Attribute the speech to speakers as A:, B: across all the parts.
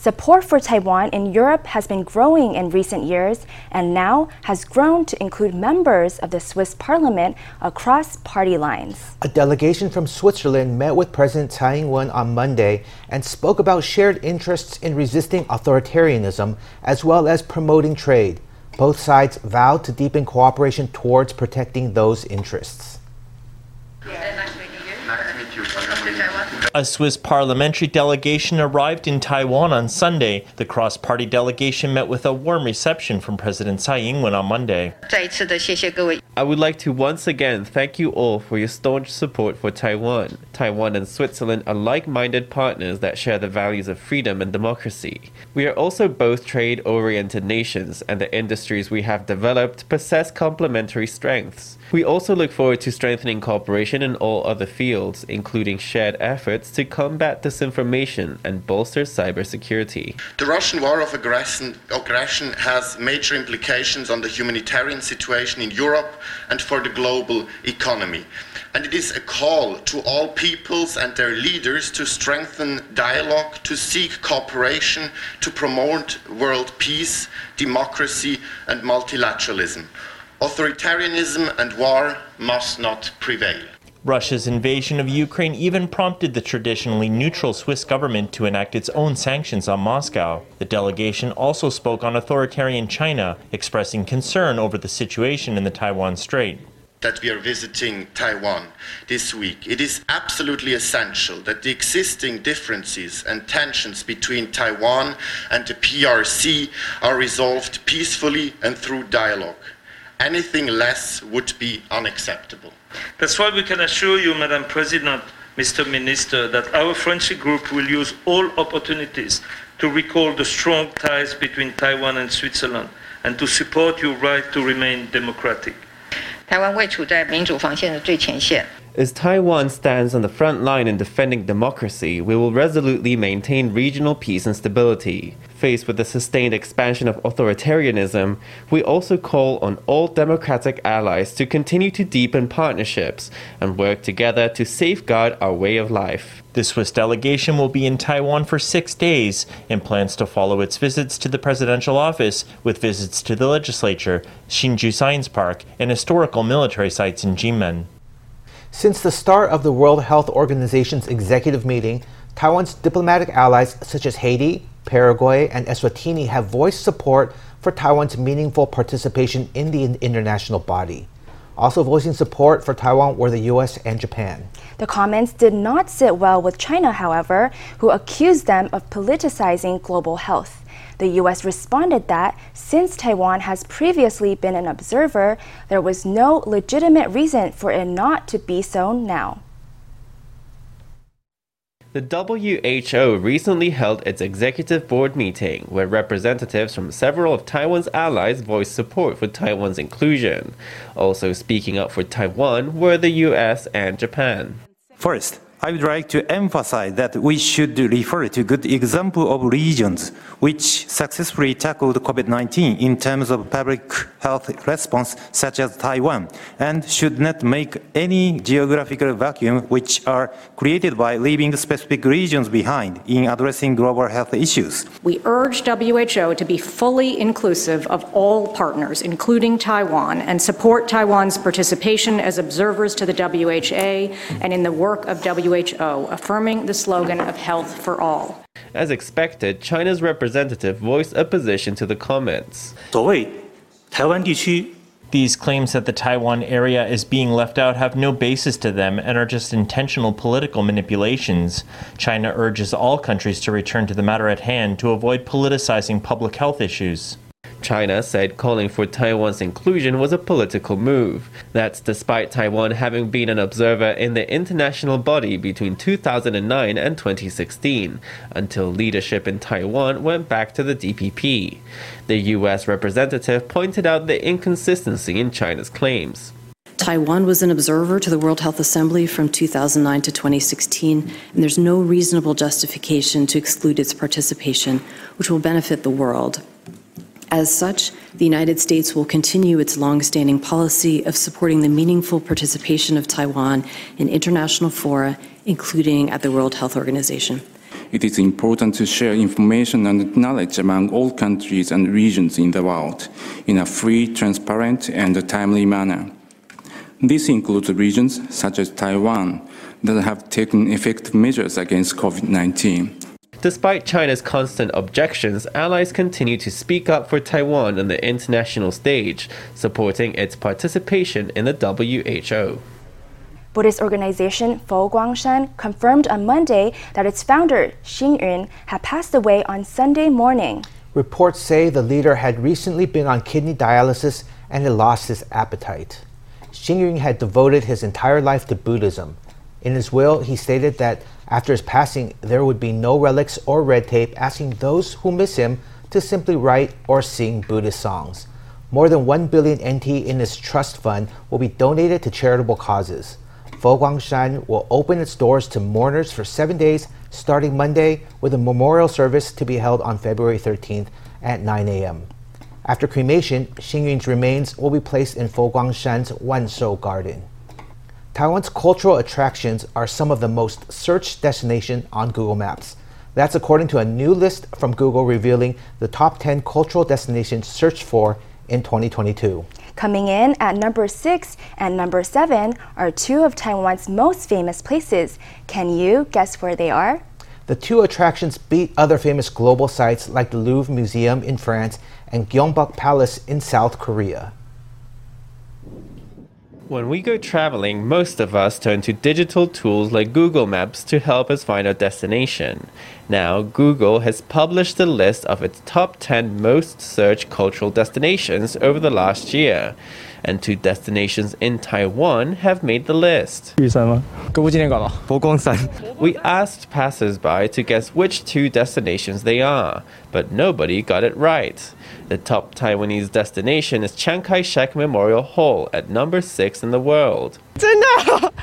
A: Support for Taiwan in Europe has been growing in recent years and now has grown to include members of the Swiss parliament across party lines.
B: A delegation from Switzerland met with President Tsai Ing wen on Monday and spoke about shared interests in resisting authoritarianism as well as promoting trade. Both sides vowed to deepen cooperation towards protecting those interests.
C: A Swiss parliamentary delegation arrived in Taiwan on Sunday. The cross party delegation met with a warm reception from President Tsai Ing wen on Monday.
D: I would like to once again thank you all for your staunch support for Taiwan. Taiwan and Switzerland are like minded partners that share the values of freedom and democracy. We are also both trade oriented nations, and the industries we have developed possess complementary strengths. We also look forward to strengthening cooperation in all other fields, including shared efforts to combat disinformation and bolster cybersecurity.
E: The Russian war of aggression, aggression has major implications on the humanitarian situation in Europe and for the global economy. And it is a call to all peoples and their leaders to strengthen dialogue, to seek cooperation, to promote world peace, democracy, and multilateralism. Authoritarianism and war must not prevail.
C: Russia's invasion of Ukraine even prompted the traditionally neutral Swiss government to enact its own sanctions on Moscow. The delegation also spoke on authoritarian China, expressing concern over the situation in the Taiwan Strait
E: that we are visiting Taiwan this week, it is absolutely essential that the existing differences and tensions between Taiwan and the PRC are resolved peacefully and through dialogue. Anything less would be unacceptable.
F: That's why we can assure you, Madam President, Mr. Minister, that our friendship group will use all opportunities to recall the strong ties between Taiwan and Switzerland and to support your right to remain democratic.
D: As Taiwan stands on the front line in defending democracy, we will resolutely maintain regional peace and stability. Faced with the sustained expansion of authoritarianism, we also call on all democratic allies to continue to deepen partnerships and work together to safeguard our way of life.
C: The Swiss delegation will be in Taiwan for six days and plans to follow its visits to the presidential office with visits to the legislature, Hsinchu Science Park, and historical military sites in Kinmen.
B: Since the start of the World Health Organization's executive meeting, Taiwan's diplomatic allies such as Haiti, Paraguay, and Eswatini have voiced support for Taiwan's meaningful participation in the international body. Also voicing support for Taiwan were the US and Japan.
A: The comments did not sit well with China, however, who accused them of politicizing global health. The U.S. responded that since Taiwan has previously been an observer, there was no legitimate reason for it not to be so now.
D: The WHO recently held its executive board meeting, where representatives from several of Taiwan's allies voiced support for Taiwan's inclusion. Also speaking up for Taiwan were the US and Japan.
G: First, I would like to emphasize that we should refer to good example of regions which successfully tackled COVID-19 in terms of public health response, such as Taiwan, and should not make any geographical vacuum which are created by leaving specific regions behind in addressing global health issues.
H: We urge WHO to be fully inclusive of all partners, including Taiwan, and support Taiwan's participation as observers to the WHA and in the work of WHO WHO, affirming the slogan of health for all.
D: As expected, China's representative voiced opposition to the comments.
C: These claims that the Taiwan area is being left out have no basis to them and are just intentional political manipulations. China urges all countries to return to the matter at hand to avoid politicizing public health issues.
D: China said calling for Taiwan's inclusion was a political move. That's despite Taiwan having been an observer in the international body between 2009 and 2016, until leadership in Taiwan went back to the DPP. The U.S. representative pointed out the inconsistency in China's claims.
I: Taiwan was an observer to the World Health Assembly from 2009 to 2016, and there's no reasonable justification to exclude its participation, which will benefit the world. As such, the United States will continue its long-standing policy of supporting the meaningful participation of Taiwan in international fora, including at the World Health Organization.
J: it is important to share information and knowledge among all countries and regions in the world in a free, transparent, and timely manner. This includes regions such as Taiwan that have taken effective measures against COVID 19.
D: Despite China's constant objections, allies continue to speak up for Taiwan on the international stage, supporting its participation in the WHO.
A: Buddhist organization Fo Guangshan confirmed on Monday that its founder, Xing Yun, had passed away on Sunday morning.
B: Reports say the leader had recently been on kidney dialysis and had lost his appetite. Xing Yun had devoted his entire life to Buddhism. In his will, he stated that after his passing, there would be no relics or red tape, asking those who miss him to simply write or sing Buddhist songs. More than 1 billion NT in his trust fund will be donated to charitable causes. Fo Guangshan will open its doors to mourners for seven days starting Monday, with a memorial service to be held on February 13th at 9 a.m. After cremation, Xing Yun's remains will be placed in Fo Guangshan's Wanshou Garden. Taiwan's cultural attractions are some of the most searched destinations on Google Maps. That's according to a new list from Google revealing the top 10 cultural destinations searched for in 2022.
A: Coming in at number 6 and number 7 are two of Taiwan's most famous places. Can you guess where they are?
B: The two attractions beat other famous global sites like the Louvre Museum in France and Gyeongbok Palace in South Korea.
D: When we go traveling, most of us turn to digital tools like Google Maps to help us find our destination. Now, Google has published a list of its top 10 most searched cultural destinations over the last year, and two destinations in Taiwan have made the list. We asked passersby to guess which two destinations they are, but nobody got it right. The top Taiwanese destination is Chiang Kai shek Memorial Hall at number 6 in the world.
K: 真的，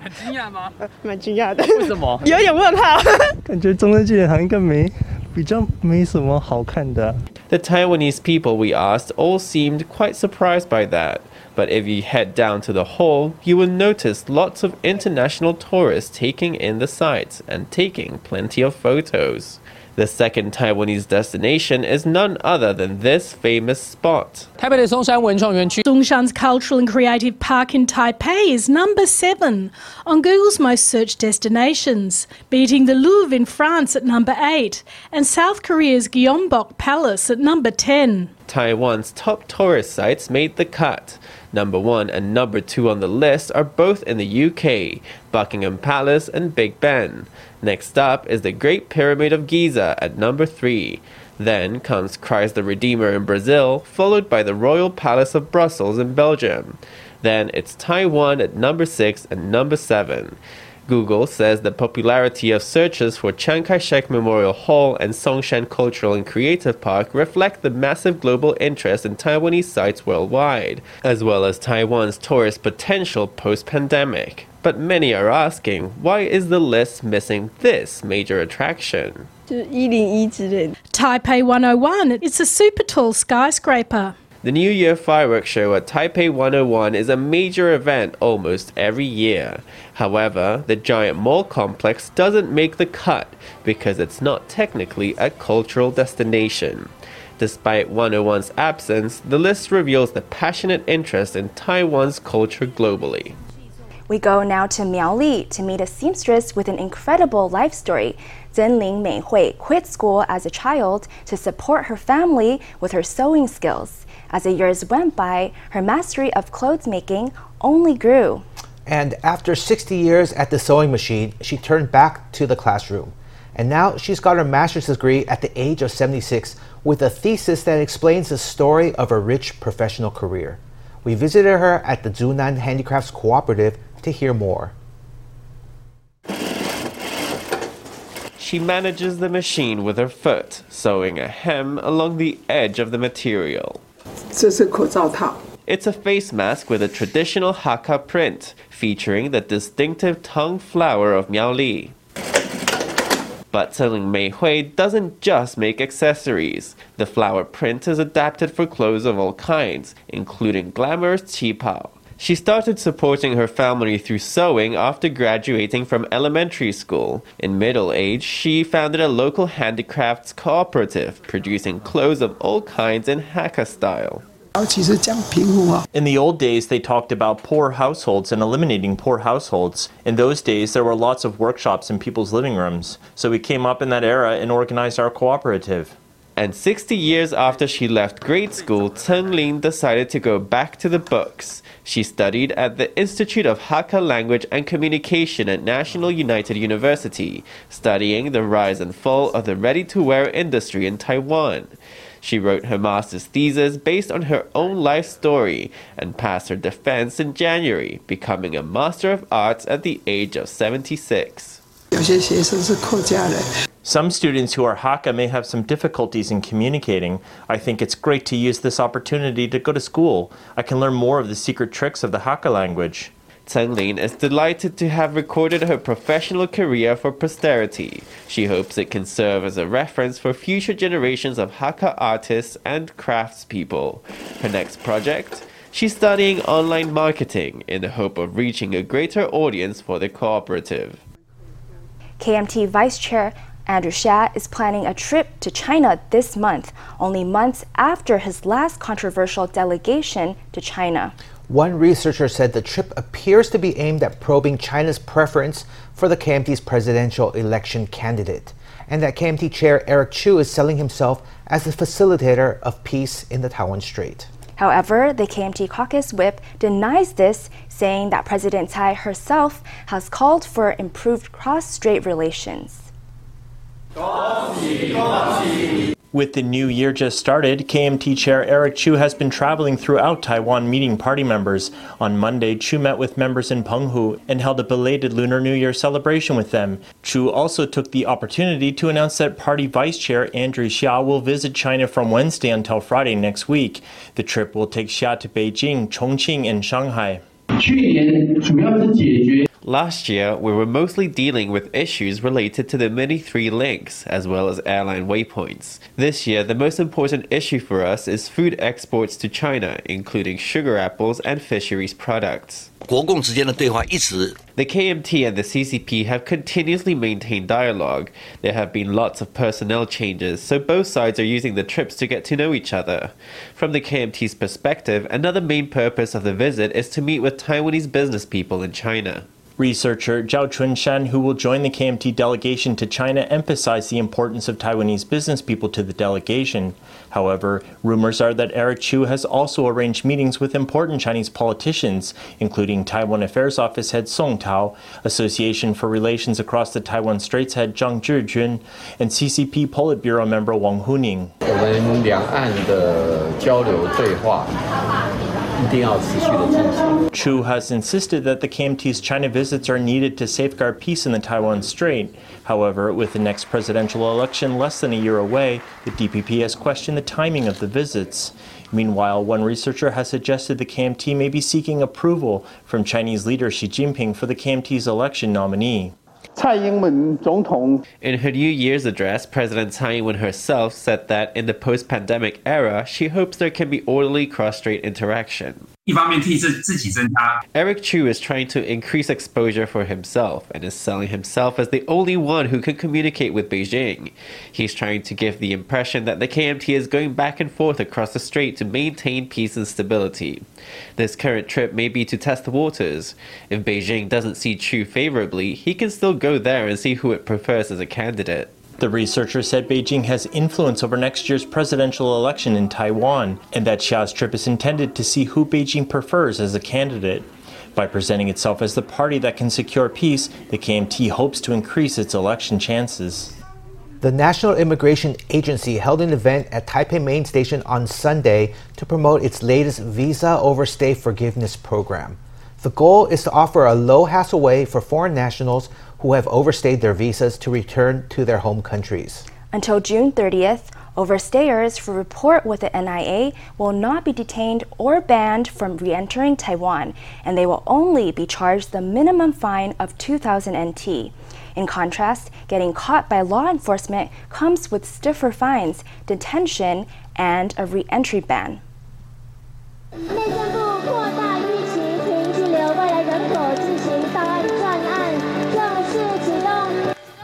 K: 很惊讶吗？蛮惊讶的。为什么？有点问号。
L: 感觉中正纪念堂应该没比较没什么好看的。
D: The Taiwanese people we asked all seemed quite surprised by that. But if you head down to the hall, you will notice lots of international tourists taking in the sights and taking plenty of photos. The second Taiwanese destination is none other than this famous spot.
M: Songshan's Cultural and Creative Park in Taipei is number seven on Google's most searched destinations, beating the Louvre in France at number eight and South Korea's Gyeongbok Palace at number 10.
D: Taiwan's top tourist sites made the cut. Number one and number two on the list are both in the UK Buckingham Palace and Big Ben. Next up is the Great Pyramid of Giza at number three. Then comes Christ the Redeemer in Brazil, followed by the Royal Palace of Brussels in Belgium. Then it's Taiwan at number six and number seven. Google says the popularity of searches for Chiang Kai shek Memorial Hall and Songshan Cultural and Creative Park reflect the massive global interest in Taiwanese sites worldwide, as well as Taiwan's tourist potential post pandemic. But many are asking, why is the list missing this major attraction?
M: Taipei 101, it's a super tall skyscraper.
D: The New Year fireworks show at Taipei 101 is a major event almost every year. However, the giant mall complex doesn't make the cut because it's not technically a cultural destination. Despite 101's absence, the list reveals the passionate interest in Taiwan's culture globally.
A: We go now to Miaoli to meet a seamstress with an incredible life story. Chen Lin Meihui quit school as a child to support her family with her sewing skills. As the years went by, her mastery of clothes making only grew.
B: And after 60 years at the sewing machine, she turned back to the classroom. And now she's got her master's degree at the age of 76 with a thesis that explains the story of her rich professional career. We visited her at the Zhunan Handicrafts Cooperative to hear more.
D: She manages the machine with her foot, sewing a hem along the edge of the material.
N: 这是口罩套。
D: It's a face mask with a traditional Hakka print, featuring the distinctive tung flower of Miao Li. But Chen Lin Mei Hui doesn't just make accessories. The flower print is adapted for clothes of all kinds, including glamorous qi pao. She started supporting her family through sewing after graduating from elementary school. In middle age, she founded a local handicrafts cooperative, producing clothes of all kinds in Hakka style.
C: In the old days, they talked about poor households and eliminating poor households. In those days, there were lots of workshops in people's living rooms. So we came up in that era and organized our cooperative.
D: And 60 years after she left grade school, Chen Lin decided to go back to the books. She studied at the Institute of Hakka Language and Communication at National United University, studying the rise and fall of the ready to wear industry in Taiwan. She wrote her master's thesis based on her own life story and passed her defense in January, becoming a Master of Arts at the age of 76.
C: Some students who are Hakka may have some difficulties in communicating. I think it's great to use this opportunity to go to school. I can learn more of the secret tricks of the Hakka language.
D: Chen Lin is delighted to have recorded her professional career for posterity. She hopes it can serve as a reference for future generations of Hakka artists and craftspeople. Her next project? She's studying online marketing in the hope of reaching a greater audience for the cooperative.
A: KMT Vice Chair Andrew Hsia is planning a trip to China this month, only months after his last controversial delegation to China.
B: One researcher said the trip appears to be aimed at probing China's preference for the KMT's presidential election candidate, and that KMT chair Eric Chu is selling himself as the facilitator of peace in the Taiwan Strait.
A: However, the KMT caucus whip denies this, saying that President Tsai herself has called for improved cross strait relations.
C: With the new year just started, KMT Chair Eric Chu has been traveling throughout Taiwan meeting party members. On Monday, Chu met with members in Penghu and held a belated Lunar New Year celebration with them. Chu also took the opportunity to announce that party vice chair Andrew Hsia will visit China from Wednesday until Friday next week. The trip will take Hsia to Beijing, Chongqing, and Shanghai.
D: Last year, we were mostly dealing with issues related to the mini three links, as well as airline waypoints. This year, the most important issue for us is food exports to China, including sugar apples and fisheries products. The KMT and the CCP have continuously maintained dialogue. There have been lots of personnel changes, so both sides are using the trips to get to know each other. From the KMT's perspective, another main purpose of the visit is to meet with Taiwanese business people in China.
C: Researcher Zhao Chunshan, who will join the KMT delegation to China, emphasized the importance of Taiwanese business people to the delegation. However, rumors are that Eric Chu has also arranged meetings with important Chinese politicians, including Taiwan Affairs Office head Song Tao, Association for Relations Across the Taiwan Straits head Zhang Zhijun, and CCP Politburo member Wang Huning.
O: 我们两岸的交流对话
C: Chu has insisted that the KMT's China visits are needed to safeguard peace in the Taiwan Strait. However, with the next presidential election less than a year away, the DPP has questioned the timing of the visits. Meanwhile, one researcher has suggested the KMT may be seeking approval from Chinese leader Xi Jinping for the KMT's election nominee.
D: In her New Year's address, President Tsai Ing-wen herself said that in the post-pandemic era, she hopes there can be orderly cross-strait interaction. Eric Chu is trying to increase exposure for himself and is selling himself as the only one who can communicate with Beijing. He's trying to give the impression that the KMT is going back and forth across the strait to maintain peace and stability. This current trip may be to test the waters. If Beijing doesn't see Chu favorably, he can still go there and see who it prefers as a candidate.
C: The researcher said Beijing has influence over next year's presidential election in Taiwan, and that Hsia's trip is intended to see who Beijing prefers as a candidate. By presenting itself as the party that can secure peace, the KMT hopes to increase its election chances.
B: The National Immigration Agency held an event at Taipei Main Station on Sunday to promote its latest visa overstay forgiveness program. The goal is to offer a low hassle way for foreign nationals who have overstayed their visas to return to their home countries.
A: Until June 30th, overstayers who report with the NIA will not be detained or banned from re entering Taiwan, and they will only be charged the minimum fine of 2,000 NT. In contrast, getting caught by law enforcement comes with stiffer fines, detention, and a re entry ban.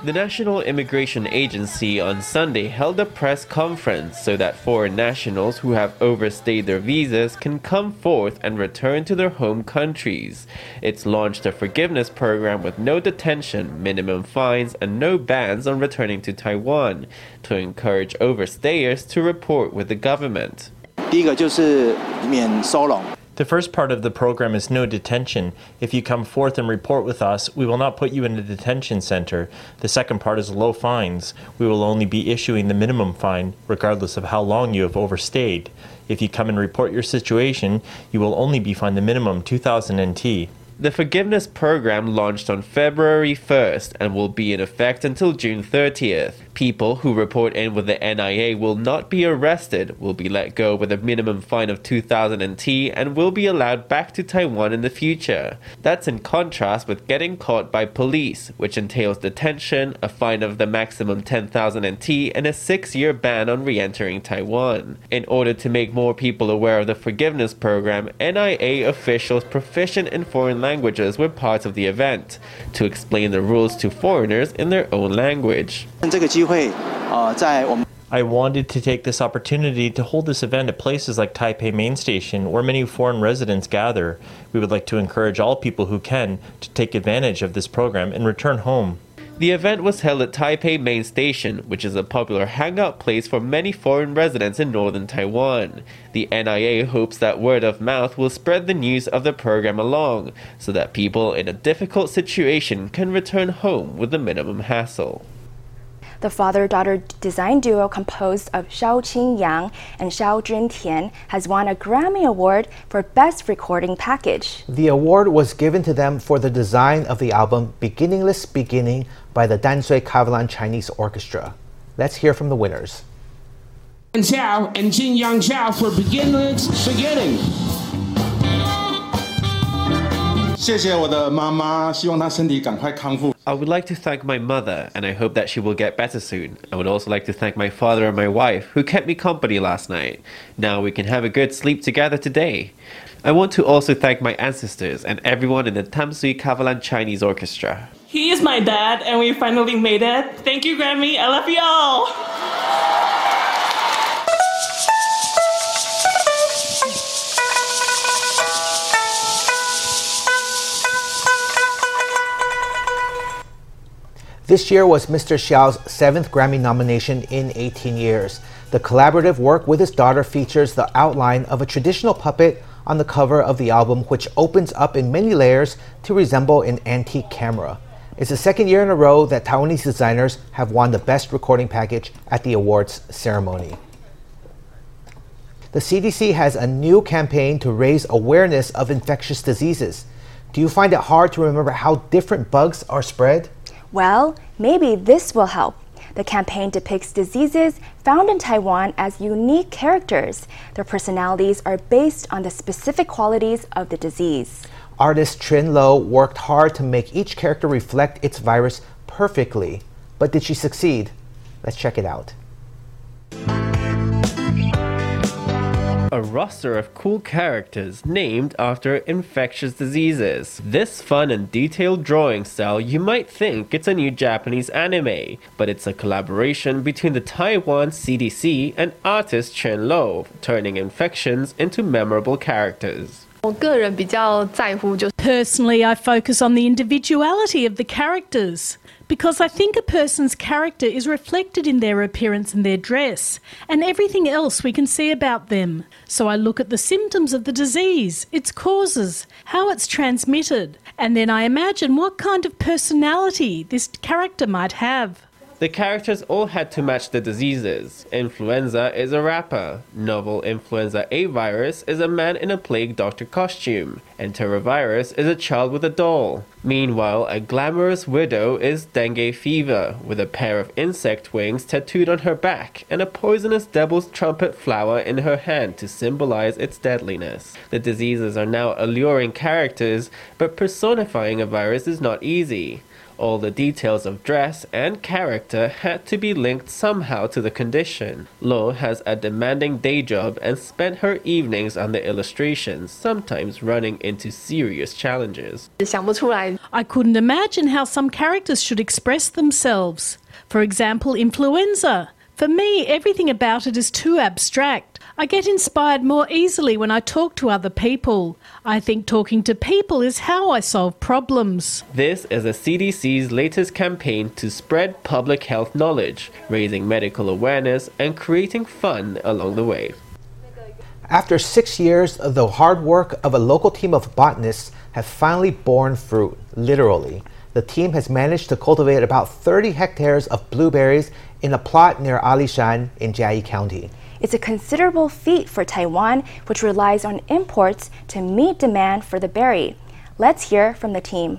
D: The National Immigration Agency on Sunday held a press conference so that foreign nationals who have overstayed their visas can come forth and return to their home countries. It's launched a forgiveness program with no detention, minimum fines, and no bans on returning to Taiwan to encourage overstayers to report with the government.
P: 第一个就是免收容。
C: The first part of the program is no detention. If you come forth and report with us, we will not put you in a detention center. The second part is low fines. We will only be issuing the minimum fine, regardless of how long you have overstayed. If you come and report your situation, you will only be fined the minimum 2,000 NT.
D: The forgiveness program launched on February 1st and will be in effect until June 30th. People who report in with the NIA will not be arrested, will be let go with a minimum fine of 2,000 NT, and will be allowed back to Taiwan in the future. That's in contrast with getting caught by police, which entails detention, a fine of the maximum 10,000 NT, and a six year ban on re entering Taiwan. In order to make more people aware of the forgiveness program, NIA officials proficient in foreign languages were part of the event to explain the rules to foreigners in their own language.
P: 这个机 会，呃，在我们
C: I wanted to take this opportunity to hold this event at places like Taipei Main Station, where many foreign residents gather. We would like to encourage all people who can to take advantage of this program and return home.
D: The event was held at Taipei Main Station, which is a popular hangout place for many foreign residents in northern Taiwan. The NIA hopes that word of mouth will spread the news of the program along, so that people in a difficult situation can return home with the minimum hassle.
A: The father-daughter design duo composed of Xiao Qing Yang and Xiao Jun Tian has won a Grammy Award for Best Recording Package.
B: The award was given to them for the design of the album Beginningless Beginning by the Tamsui Kavalan Chinese Orchestra. Let's hear from the winners.
Q: And Chow and Jin Yang Chow for Beginningless Beginning.
R: 谢谢我的妈妈，希望她身体赶快康复。
D: I would like to thank my mother, and I hope that she will get better soon. I would also like to thank my father and my wife, who kept me company last night. Now we can have a good sleep together today. I want to also thank my ancestors and everyone in the Tamsui Kavalan Chinese Orchestra.
S: He is my dad, and we finally made it. Thank you, Grammy. I love you all.
B: This year was Mr. Xiao's seventh Grammy nomination in 18 years. The collaborative work with his daughter features the outline of a traditional puppet on the cover of the album, which opens up in many layers to resemble an antique camera. It's the second year in a row that Taiwanese designers have won the Best Recording Package at the awards ceremony. The CDC has a new campaign to raise awareness of infectious diseases. Do you find it hard to remember how different bugs are spread?
A: Well, maybe this will help. The campaign depicts diseases found in Taiwan as unique characters. Their personalities are based on the specific qualities of the disease.
B: Artist Trin Lo worked hard to make each character reflect its virus perfectly. But did she succeed? Let's check it out.
D: A roster of cool characters named after infectious diseases. This fun and detailed drawing style, you might think it's a new Japanese anime, but it's a collaboration between the Taiwan CDC and artist Chen Lo, turning infections into memorable characters.
M: Personally, I focus on the individuality of the characters because I think a person's character is reflected in their appearance and their dress, and everything else we can see about them. So I look at the symptoms of the disease, its causes, how it's transmitted, and then I imagine what kind of personality this character might have.
D: The characters all had to match the diseases. Influenza is a rapper. Novel influenza A virus is a man in a plague doctor costume. Enterovirus is a child with a doll. Meanwhile, a glamorous widow is dengue fever, with a pair of insect wings tattooed on her back and a poisonous devil's trumpet flower in her hand to symbolize its deadliness. The diseases are now alluring characters, but personifying a virus is not easy. All the details of dress and character had to be linked somehow to the condition. Lo has a demanding day job and spent her evenings on the illustrations, sometimes running into serious challenges.
M: I couldn't imagine how some characters should express themselves. For example, influenza. For me, everything about it is too abstract. I get inspired more easily when I talk to other people. I think talking to people is how I solve problems.
D: This is the CDC's latest campaign to spread public health knowledge, raising medical awareness, and creating fun along the way.
B: After six years, the hard work of a local team of botanists have finally borne fruit, literally. The team has managed to cultivate about 30 hectares of blueberries in a plot near Alishan in Chiayi County.
A: It's a considerable feat for Taiwan, which relies on imports to meet demand for the berry. Let's hear from the team.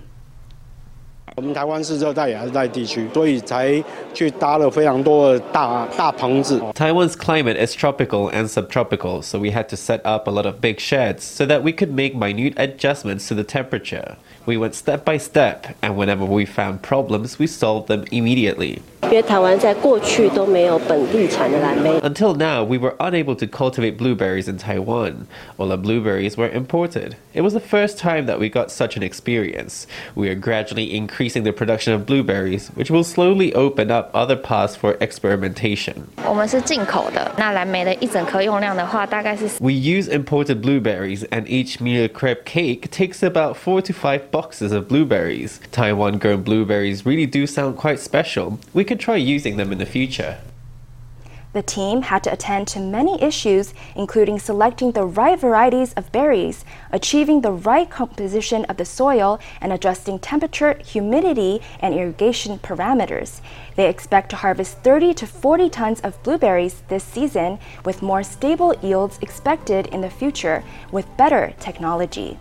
T: 我们台湾是热带亚热带地区，所以才去搭了非常多的大大棚子。
D: Taiwan's climate is tropical and subtropical, so we had to set up a lot of big sheds so that we could make minute adjustments to the temperature. We went step by step, and whenever we found problems, we solved them immediately. Until now, we were unable to cultivate blueberries in Taiwan. All the blueberries were imported. It was the first time that we got such an experience. We are gradually increasing the production of blueberries, which will slowly open up other paths for experimentation. We use imported blueberries, and each mille crepe cake takes about 4 to 5 boxes of blueberries. Taiwan grown blueberries really do sound quite special. We could try using them in the future.
A: The team had to attend to many issues, including selecting the right varieties of berries, achieving the right composition of the soil, and adjusting temperature, humidity, and irrigation parameters. They expect to harvest 30 to 40 tons of blueberries this season, with more stable yields expected in the future with better technology.